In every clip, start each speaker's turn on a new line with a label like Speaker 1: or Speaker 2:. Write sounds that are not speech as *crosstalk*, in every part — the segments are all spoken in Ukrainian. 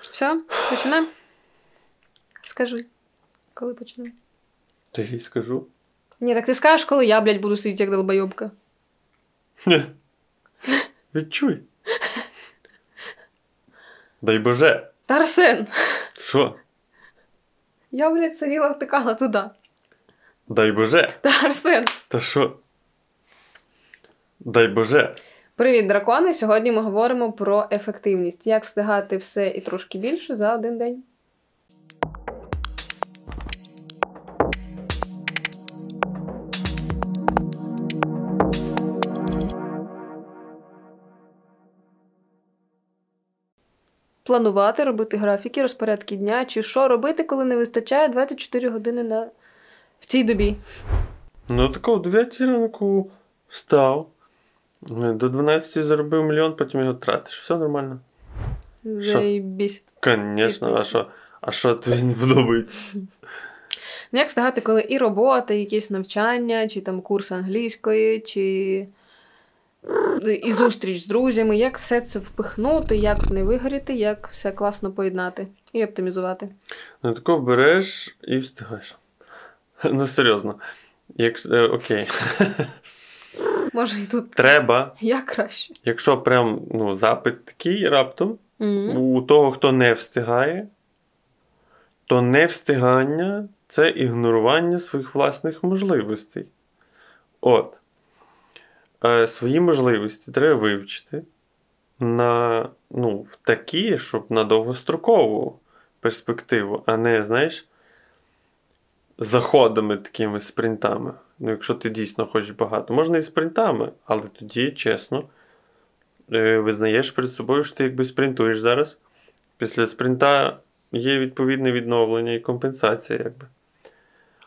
Speaker 1: Все, почнемо? Скажи, коли почнемо?
Speaker 2: Та я їй скажу.
Speaker 1: Ні, так ти скажеш, коли я, блядь, буду сидіти як долбойобка.
Speaker 2: Ні. Відчуй. Дай Боже.
Speaker 1: Та Арсен,
Speaker 2: Що?
Speaker 1: я, блядь, сиділа, втикала туди.
Speaker 2: Дай Боже.
Speaker 1: Та Арсен.
Speaker 2: Та що? Дай Боже.
Speaker 1: Привіт, дракони! Сьогодні ми говоримо про ефективність. Як встигати все і трошки більше за один день. Планувати, робити графіки, розпорядки дня, чи що робити, коли не вистачає 24 години на... в цій добі.
Speaker 2: Ну, тако, в 9 ранку встав. До 12 заробив мільйон, потім його тратиш. Все нормально.
Speaker 1: Заєбісь.
Speaker 2: Звісно, а що? А що тобі не подобається?
Speaker 1: Ну, як встигати, коли і робота, і якісь навчання, чи там курс англійської, чи і зустріч з друзями, як все це впихнути, як не вигоріти, як все класно поєднати і оптимізувати.
Speaker 2: Ну, тако береш і встигаєш. *laughs* Ну, серйозно. Як, е, окей. *laughs*
Speaker 1: Може, і тут
Speaker 2: Треба,
Speaker 1: як краще.
Speaker 2: якщо прям ну, запит такий раптом,
Speaker 1: Мгм.
Speaker 2: у того, хто не встигає, то невстигання це ігнорування своїх власних можливостей. От. Е, свої можливості треба вивчити на, ну, в такі, щоб на довгострокову перспективу, а не, знаєш, заходами такими спринтами. Ну, якщо ти дійсно хочеш багато. Можна і спринтами, але тоді, чесно, е, визнаєш перед собою, що ти якби спринтуєш зараз. Після спринта є відповідне відновлення і компенсація, якби.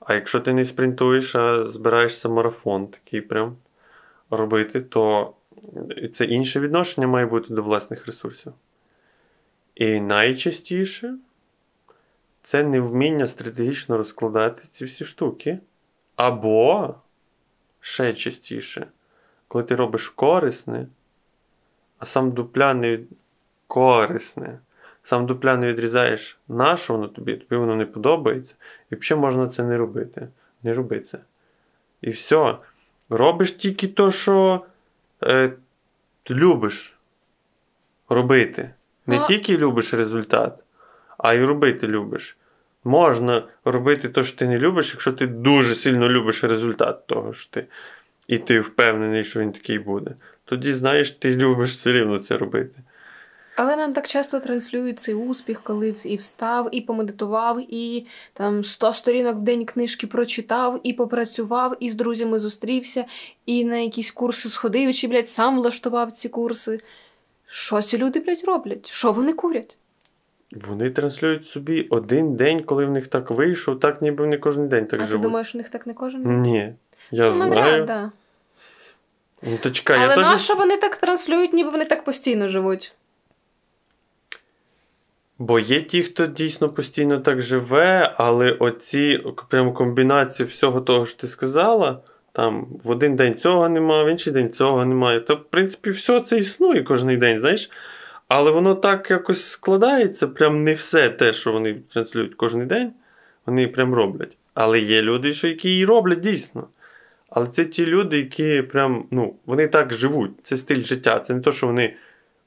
Speaker 2: А якщо ти не спринтуєш, а збираєшся марафон такий прям робити, то це інше відношення має бути до власних ресурсів. І найчастіше це невміння стратегічно розкладати ці всі штуки. Або ще частіше, коли ти робиш корисне, а сам дупля не від... корисне. Сам дупля не відрізаєш, на що воно тобі, тобі воно не подобається, і взагалі можна це не робити. Не роби це. І все. Робиш тільки то, що е, ти любиш робити. Не
Speaker 1: А-
Speaker 2: тільки любиш результат, а й робити любиш. Можна робити те, що ти не любиш, якщо ти дуже сильно любиш результат того, що ти, і ти впевнений, що він такий буде. Тоді, знаєш, ти любиш все рівно це робити.
Speaker 1: Але нам так часто транслюють цей успіх, коли і встав, і помедитував, і там 100 сторінок в день книжки прочитав, і попрацював, і з друзями зустрівся, і на якісь курси сходив, чи, блядь, сам влаштував ці курси. Що ці люди, блядь, роблять? Що вони курять?
Speaker 2: Вони транслюють собі один день, коли в них так вийшов, так ніби вони кожен день так
Speaker 1: а
Speaker 2: живуть.
Speaker 1: ти думаєш, у них так не кожен день?
Speaker 2: Ні. Я
Speaker 1: Ну,
Speaker 2: знаю.
Speaker 1: да.
Speaker 2: Ну, то чекай,
Speaker 1: Але
Speaker 2: я теж.
Speaker 1: нащо вони так транслюють, ніби вони так постійно живуть?
Speaker 2: Бо є ті, хто дійсно постійно так живе, але оці прям комбінації всього того, що ти сказала, там в один день цього нема, в інший день цього немає. То, в принципі, все це існує кожен день, знаєш. Але воно так якось складається, прям не все те, що вони транслюють кожен день, вони прям роблять. Але є люди, що які і роблять дійсно. Але це ті люди, які прям, ну, вони так живуть. Це стиль життя. Це не то, що вони,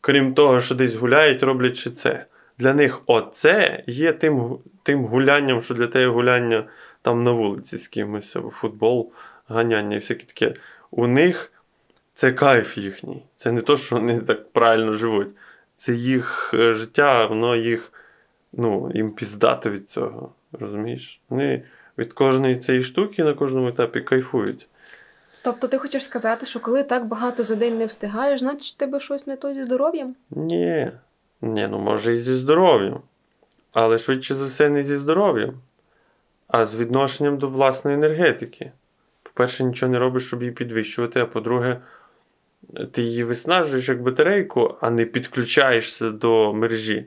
Speaker 2: крім того, що десь гуляють, роблять ще це. Для них оце є тим, тим гулянням, що для тебе гуляння там на вулиці з кимось, або футбол, ганяння і всяке таке. У них це кайф їхній. Це не то, що вони так правильно живуть. Це їх е, життя, воно їх, ну, їм піздато від цього. Розумієш? Вони від кожної цієї штуки на кожному етапі кайфують.
Speaker 1: Тобто ти хочеш сказати, що коли так багато за день не встигаєш, значить тебе щось не то зі здоров'ям?
Speaker 2: Ні. Ні, ну може і зі здоров'ям. Але швидше за все не зі здоров'ям, а з відношенням до власної енергетики. По-перше, нічого не робиш, щоб її підвищувати, а по-друге, ти її виснажуєш як батарейку, а не підключаєшся до мережі.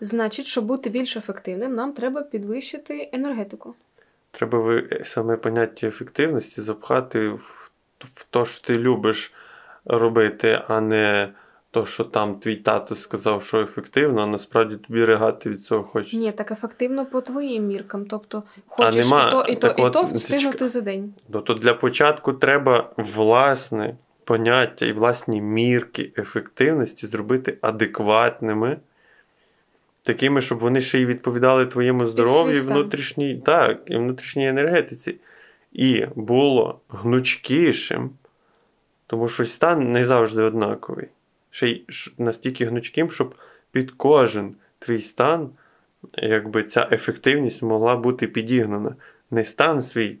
Speaker 1: Значить, щоб бути більш ефективним, нам треба підвищити енергетику.
Speaker 2: Треба ви саме поняття ефективності запхати в, в те, що ти любиш робити, а не то, що там твій тато сказав, що ефективно, а насправді тобі ригати від цього хочеться.
Speaker 1: Ні, так ефективно по твоїм міркам. Тобто хочеш
Speaker 2: нема-
Speaker 1: і то, і то, і
Speaker 2: от,
Speaker 1: то встигнути за день.
Speaker 2: Ну, то для початку треба власне поняття і власні мірки ефективності зробити адекватними, такими, щоб вони ще й відповідали твоєму здоров'ю, і внутрішній, так, і внутрішній енергетиці. І було гнучкішим, тому що стан не завжди однаковий. Ще й настільки гнучким, щоб під кожен твій стан, якби ця ефективність могла бути підігнана. Не стан свій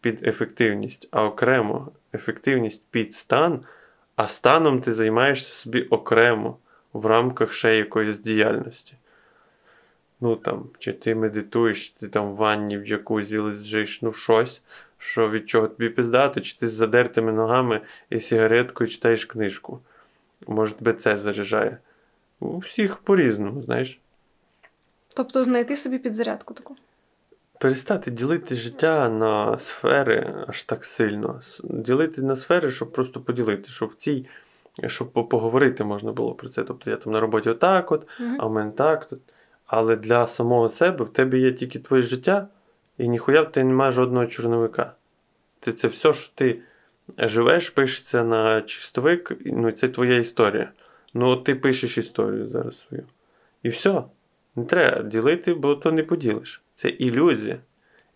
Speaker 2: під ефективність, а окремо ефективність під стан, а станом ти займаєшся собі окремо в рамках ще якоїсь діяльності. Ну там, чи ти медитуєш, чи ти там в ванні в джакузі лежиш, ну щось, що від чого тобі пиздато, чи ти з задертими ногами і сигареткою читаєш книжку. Може, тебе це заряджає. У всіх по-різному, знаєш.
Speaker 1: Тобто знайти собі підзарядку таку.
Speaker 2: Перестати ділити життя на сфери аж так сильно. Ділити на сфери, щоб просто поділити, щоб в цій, щоб поговорити можна було про це. Тобто я там на роботі отак, от,
Speaker 1: Мгм.
Speaker 2: а в мене так. Тут. Але для самого себе в тебе є тільки твоє життя, і ніхуя в тебе немає жодного чорновика. Ти це все, що ти живеш, пишеться на чистовик, ну, це твоя історія. Ну, от ти пишеш історію зараз свою. І все. Не треба ділити, бо то не поділиш. Це ілюзія.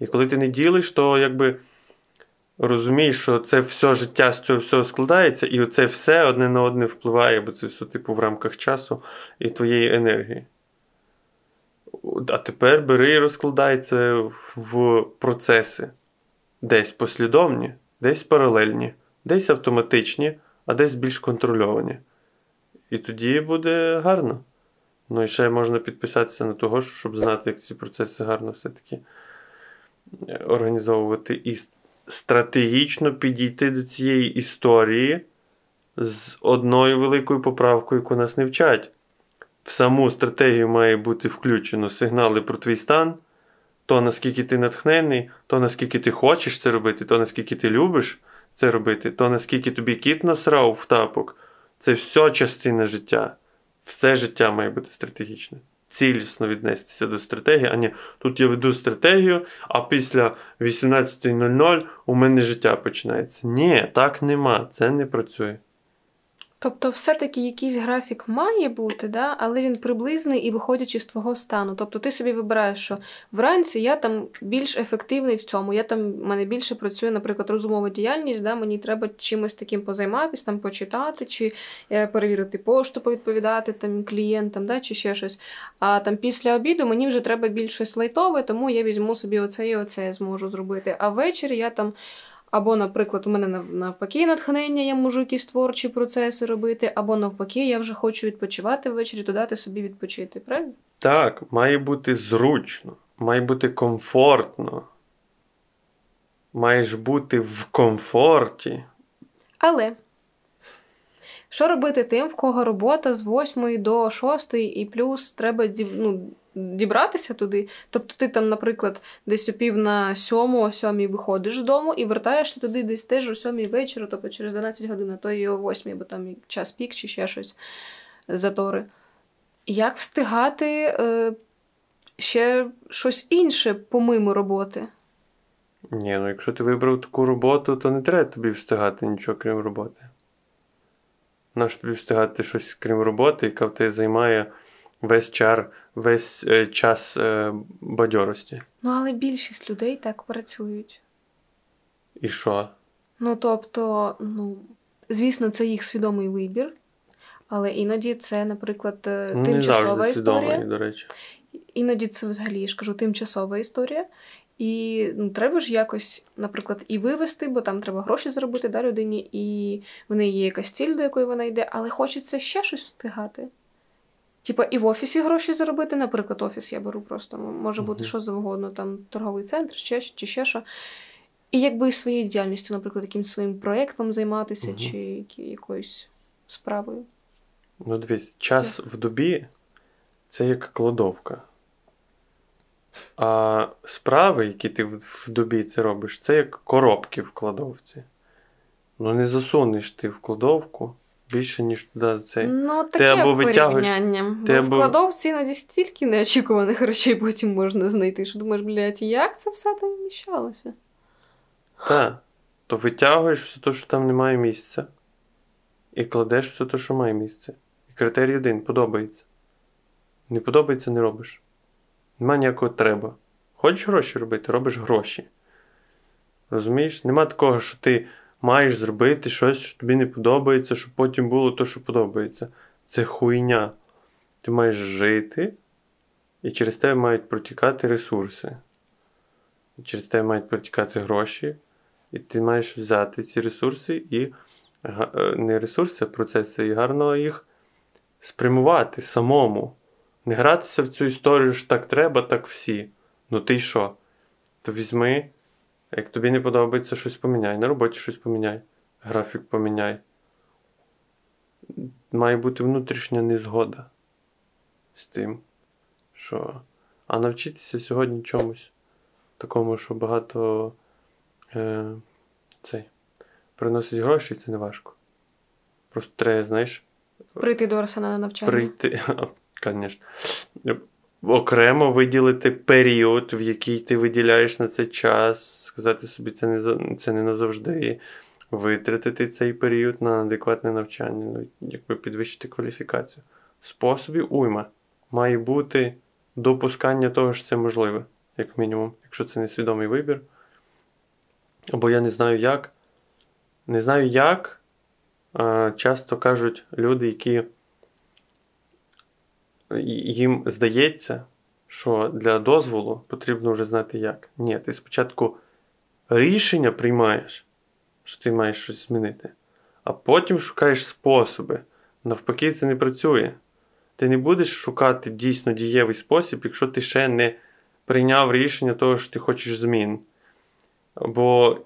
Speaker 2: І коли ти не ділиш, то якби розумієш, що це все життя з цього всього складається, і оце все одне на одне впливає, бо це все типу в рамках часу і твоєї енергії. А тепер бери і розкладай це в процеси. Десь послідовні, десь паралельні, десь автоматичні, а десь більш контрольовані. І тоді буде гарно. Ну і ще можна підписатися на того, щоб знати, як ці процеси гарно все-таки е, організовувати і стратегічно підійти до цієї історії з одною великою поправкою, яку нас не вчать. В саму стратегію має бути включено сигнали про твій стан, то наскільки ти натхнений, то наскільки ти хочеш це робити, то наскільки ти любиш це робити, то наскільки тобі кіт насрав в тапок. Це все частина життя. Все життя має бути стратегічне. Цілісно віднестися до стратегії, а не тут я веду стратегію, а після 18.00 у мене життя починається. Ні, так нема, це не працює.
Speaker 1: Тобто, все-таки якийсь графік має бути, да? але він приблизний і виходячи з твого стану. Тобто ти собі вибираєш, що вранці я там більш ефективний в цьому. Я там в мене більше працює, наприклад, розумова діяльність, да? мені треба чимось таким позайматись, там почитати, чи е, перевірити пошту, повідповідати там клієнтам, да? чи ще щось. А там після обіду мені вже треба більш щось лайтове, тому я візьму собі оце і оце зможу зробити. А ввечері я там. Або, наприклад, у мене навпаки натхнення, я можу якісь творчі процеси робити, або навпаки, я вже хочу відпочивати ввечері, то дати собі відпочити, правильно?
Speaker 2: Так, має бути зручно, має бути комфортно. Маєш бути в комфорті.
Speaker 1: Але що робити тим, в кого робота з 8 до 6, і плюс треба ну, дібратися туди? Тобто ти там, наприклад, десь о пів на сьому, о сьомій виходиш з дому і вертаєшся туди десь теж о сьомій вечора, тобто через 12 годин, а то і о 8, бо там час пік чи ще щось затори. Як встигати е, ще щось інше помимо роботи?
Speaker 2: Ні, ну якщо ти вибрав таку роботу, то не треба тобі встигати нічого крім роботи. Нащо тобі встигати щось крім роботи, яка в тебе займає весь чар, весь е, час е, бадьорості.
Speaker 1: Ну, але більшість людей так працюють.
Speaker 2: І що?
Speaker 1: Ну, тобто, ну, звісно, це їх свідомий вибір, але іноді це, наприклад, е,
Speaker 2: Ну, не
Speaker 1: тимчасова історія.
Speaker 2: свідомий, до речі.
Speaker 1: Іноді це взагалі я ж кажу тимчасова історія. І ну, треба ж якось, наприклад, і вивести, бо там треба гроші заробити да, людині, і в неї є якась ціль, до якої вона йде, але хочеться ще щось встигати. Типа і в офісі гроші заробити, наприклад, офіс я беру просто, може бути
Speaker 2: Мгм.
Speaker 1: що завгодно, там торговий центр, ще, чи ще що. І якби своєю діяльністю, наприклад, якимось своїм проєктом займатися,
Speaker 2: Мгм.
Speaker 1: чи які- якоюсь справою.
Speaker 2: Ну, дивись, час в добі це як кладовка. А справи, які ти в в добі це робиш, це як коробки в кладовці. Ну, не засунеш ти в кладовку більше, ніж туди цей.
Speaker 1: Ну, таке
Speaker 2: або витягуєш-
Speaker 1: порівняння.
Speaker 2: ти
Speaker 1: Бо
Speaker 2: або-
Speaker 1: в кладовці іноді стільки неочікуваних речей потім можна знайти, що думаєш, блядь, як це все там вміщалося?
Speaker 2: Так. То витягуєш все те, що там немає місця, і кладеш все те, що має місце. І критерій один подобається. Не подобається, не робиш. Нема ніякого треба. Хочеш гроші робити, робиш гроші. Розумієш? Нема такого, що ти маєш зробити щось, що тобі не подобається, щоб потім було те, що подобається. Це хуйня. Ти маєш жити, і через тебе мають протікати ресурси. І через тебе мають протікати гроші, і ти маєш взяти ці ресурси і е, не ресурси, а процеси, і гарно їх спрямувати самому. Не гратися в цю історію, що так треба, так всі. Ну ти що? То візьми, як тобі не подобається, щось поміняй. На роботі щось поміняй, графік поміняй. Має бути внутрішня незгода з тим, що. А навчитися сьогодні чомусь такому, що багато е, цей, приносить гроші, це не важко. Просто треба, знаєш,
Speaker 1: Прийти до Арсена на навчання.
Speaker 2: прийти, *laughs* звісно, окремо виділити період, в який ти виділяєш на це час, сказати собі, це не, це не назавжди. Витратити цей період на адекватне навчання, ну, якби підвищити кваліфікацію. Способів уйма. Має бути допускання того, що це можливе, як мінімум, якщо це не свідомий вибір. Або я не знаю як. Не знаю як. Часто кажуть люди, які їм здається, що для дозволу потрібно вже знати як. Ні, ти спочатку рішення приймаєш, що ти маєш щось змінити, а потім шукаєш способи. Навпаки, це не працює. Ти не будеш шукати дійсно дієвий спосіб, якщо ти ще не прийняв рішення того, що ти хочеш змін. Бо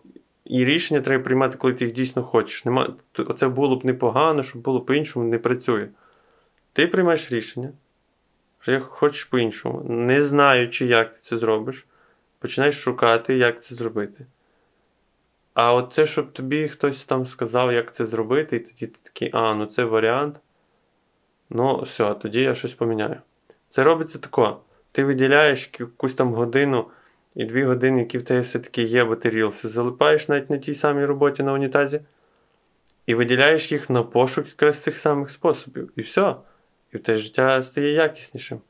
Speaker 2: і рішення треба приймати, коли ти їх дійсно хочеш. Нема... Оце було б непогано, щоб було по-іншому, не працює. Ти приймаєш рішення, що я хочеш по-іншому, не знаючи, як ти це зробиш, починаєш шукати, як це зробити. А от це, щоб тобі хтось там сказав, як це зробити, і тоді ти такий, а, ну це варіант. Ну, все, тоді я щось поміняю. Це робиться тако. Ти виділяєш якусь там годину і дві години, які в тебе все-таки є, бо ти рілси, залипаєш навіть на тій самій роботі на унітазі, і виділяєш їх на пошук якраз цих самих способів. І все. І те життя стає якіснішим.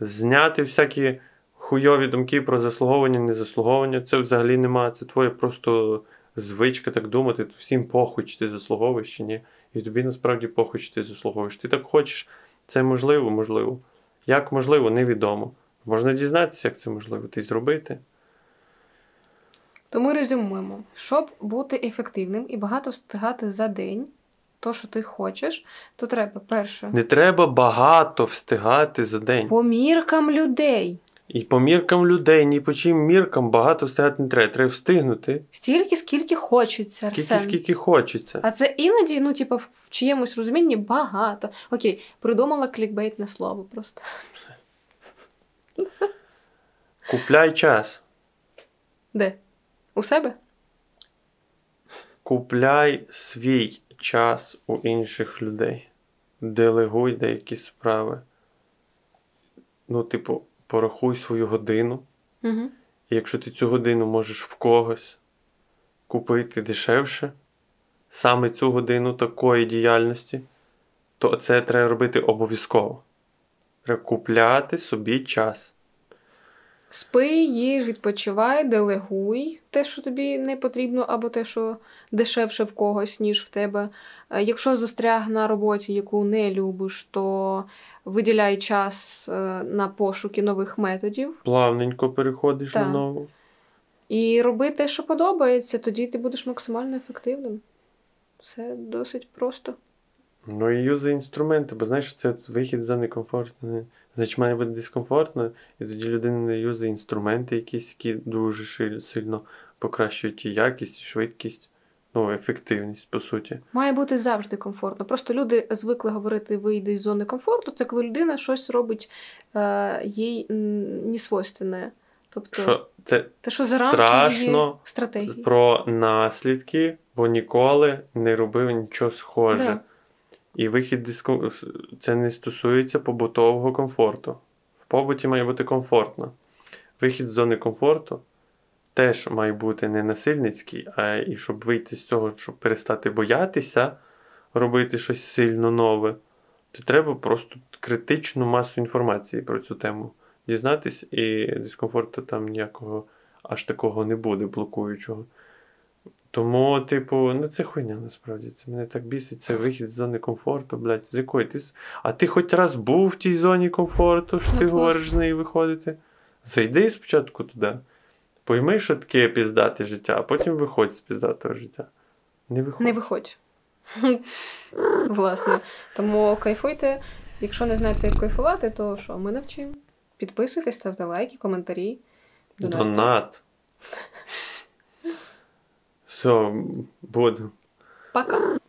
Speaker 2: Зняти всякі хуйові думки про заслуговування, незаслуговування, це взагалі нема. Це твоя просто звичка так думати. Всім похуй, чи ти заслуговуєш чи ні. І тобі насправді похуй, чи ти заслуговуєш. Ти так хочеш, це можливо, можливо. Як можливо, невідомо. Можна дізнатися, як це можливо, ти зробити.
Speaker 1: То ми резюмуємо, щоб бути ефективним і багато встигати за день, то, що ти хочеш, то треба перше
Speaker 2: Не треба багато встигати за день.
Speaker 1: по міркам людей.
Speaker 2: І по міркам людей, ні по чим міркам багато встигати не треба. Треба встигнути
Speaker 1: Стільки, скільки хочеться,
Speaker 2: скільки,
Speaker 1: Арсен.
Speaker 2: скільки хочеться.
Speaker 1: А це іноді, ну, типу, в в чиємусь розумінні багато. Окей, придумала клікбейтне слово просто. *laughs*
Speaker 2: Купляй час.
Speaker 1: Де? У себе?
Speaker 2: Купляй свій час у інших людей. Делегуй деякі справи. Ну, типу, порахуй свою годину.
Speaker 1: Угу.
Speaker 2: І якщо ти цю годину можеш в когось купити дешевше, саме цю годину такої діяльності, то це треба робити обов'язково. Треба купляти собі час.
Speaker 1: Спи, їж, відпочивай, делегуй те, що тобі не потрібно, або те, що дешевше в когось, ніж в тебе. Е, Якщо застряг на роботі, яку не любиш, то виділяй час е, на пошуки нових методів
Speaker 2: Плавненько переходиш
Speaker 1: Так.
Speaker 2: на нову.
Speaker 1: і роби те, що подобається, тоді ти будеш максимально ефективним. Все досить просто.
Speaker 2: Ну і юзай інструменти, бо знаєш, це от вихід за некомфортне. Значить, має бути дискомфортно, і тоді людина не юзає інструменти, якісь, які дуже ши- сильно покращують і якість, і швидкість, ну, ефективність, по суті.
Speaker 1: Має бути завжди комфортно. Просто люди звикли говорити вийди з зони комфорту. Це коли людина щось робить е, їй несвойственне. Тобто
Speaker 2: Що це
Speaker 1: те, що за
Speaker 2: страшно
Speaker 1: стратегії.
Speaker 2: про наслідки, бо ніколи не робив нічого схоже.
Speaker 1: Да.
Speaker 2: І вихід диском... це не стосується побутового комфорту. В побуті має бути комфортно. Вихід з зони комфорту теж має бути не насильницький, а і щоб вийти з цього, щоб перестати боятися робити щось сильно нове, то треба просто критичну масу інформації про цю тему дізнатись, і дискомфорту там ніякого аж такого не буде, блокуючого. Тому, типу, ну це хуйня насправді. Це мене так бісить, це вихід з зони комфорту, блядь, з якої ти. А ти хоч раз був в тій зоні комфорту, що
Speaker 1: Ну,
Speaker 2: ти
Speaker 1: класно.
Speaker 2: говориш з неї виходити? Зайди спочатку туди. Пойми, що таке піздате життя, а потім виходь з піздатого життя. Не виходь.
Speaker 1: Не виходь. *laughs* Власне. Тому кайфуйте. Якщо не знаєте, як кайфувати, то що, ми навчимо. Підписуйтесь, ставте лайки, коментарі. донатьте.
Speaker 2: Донат. Все, буду.
Speaker 1: Пока.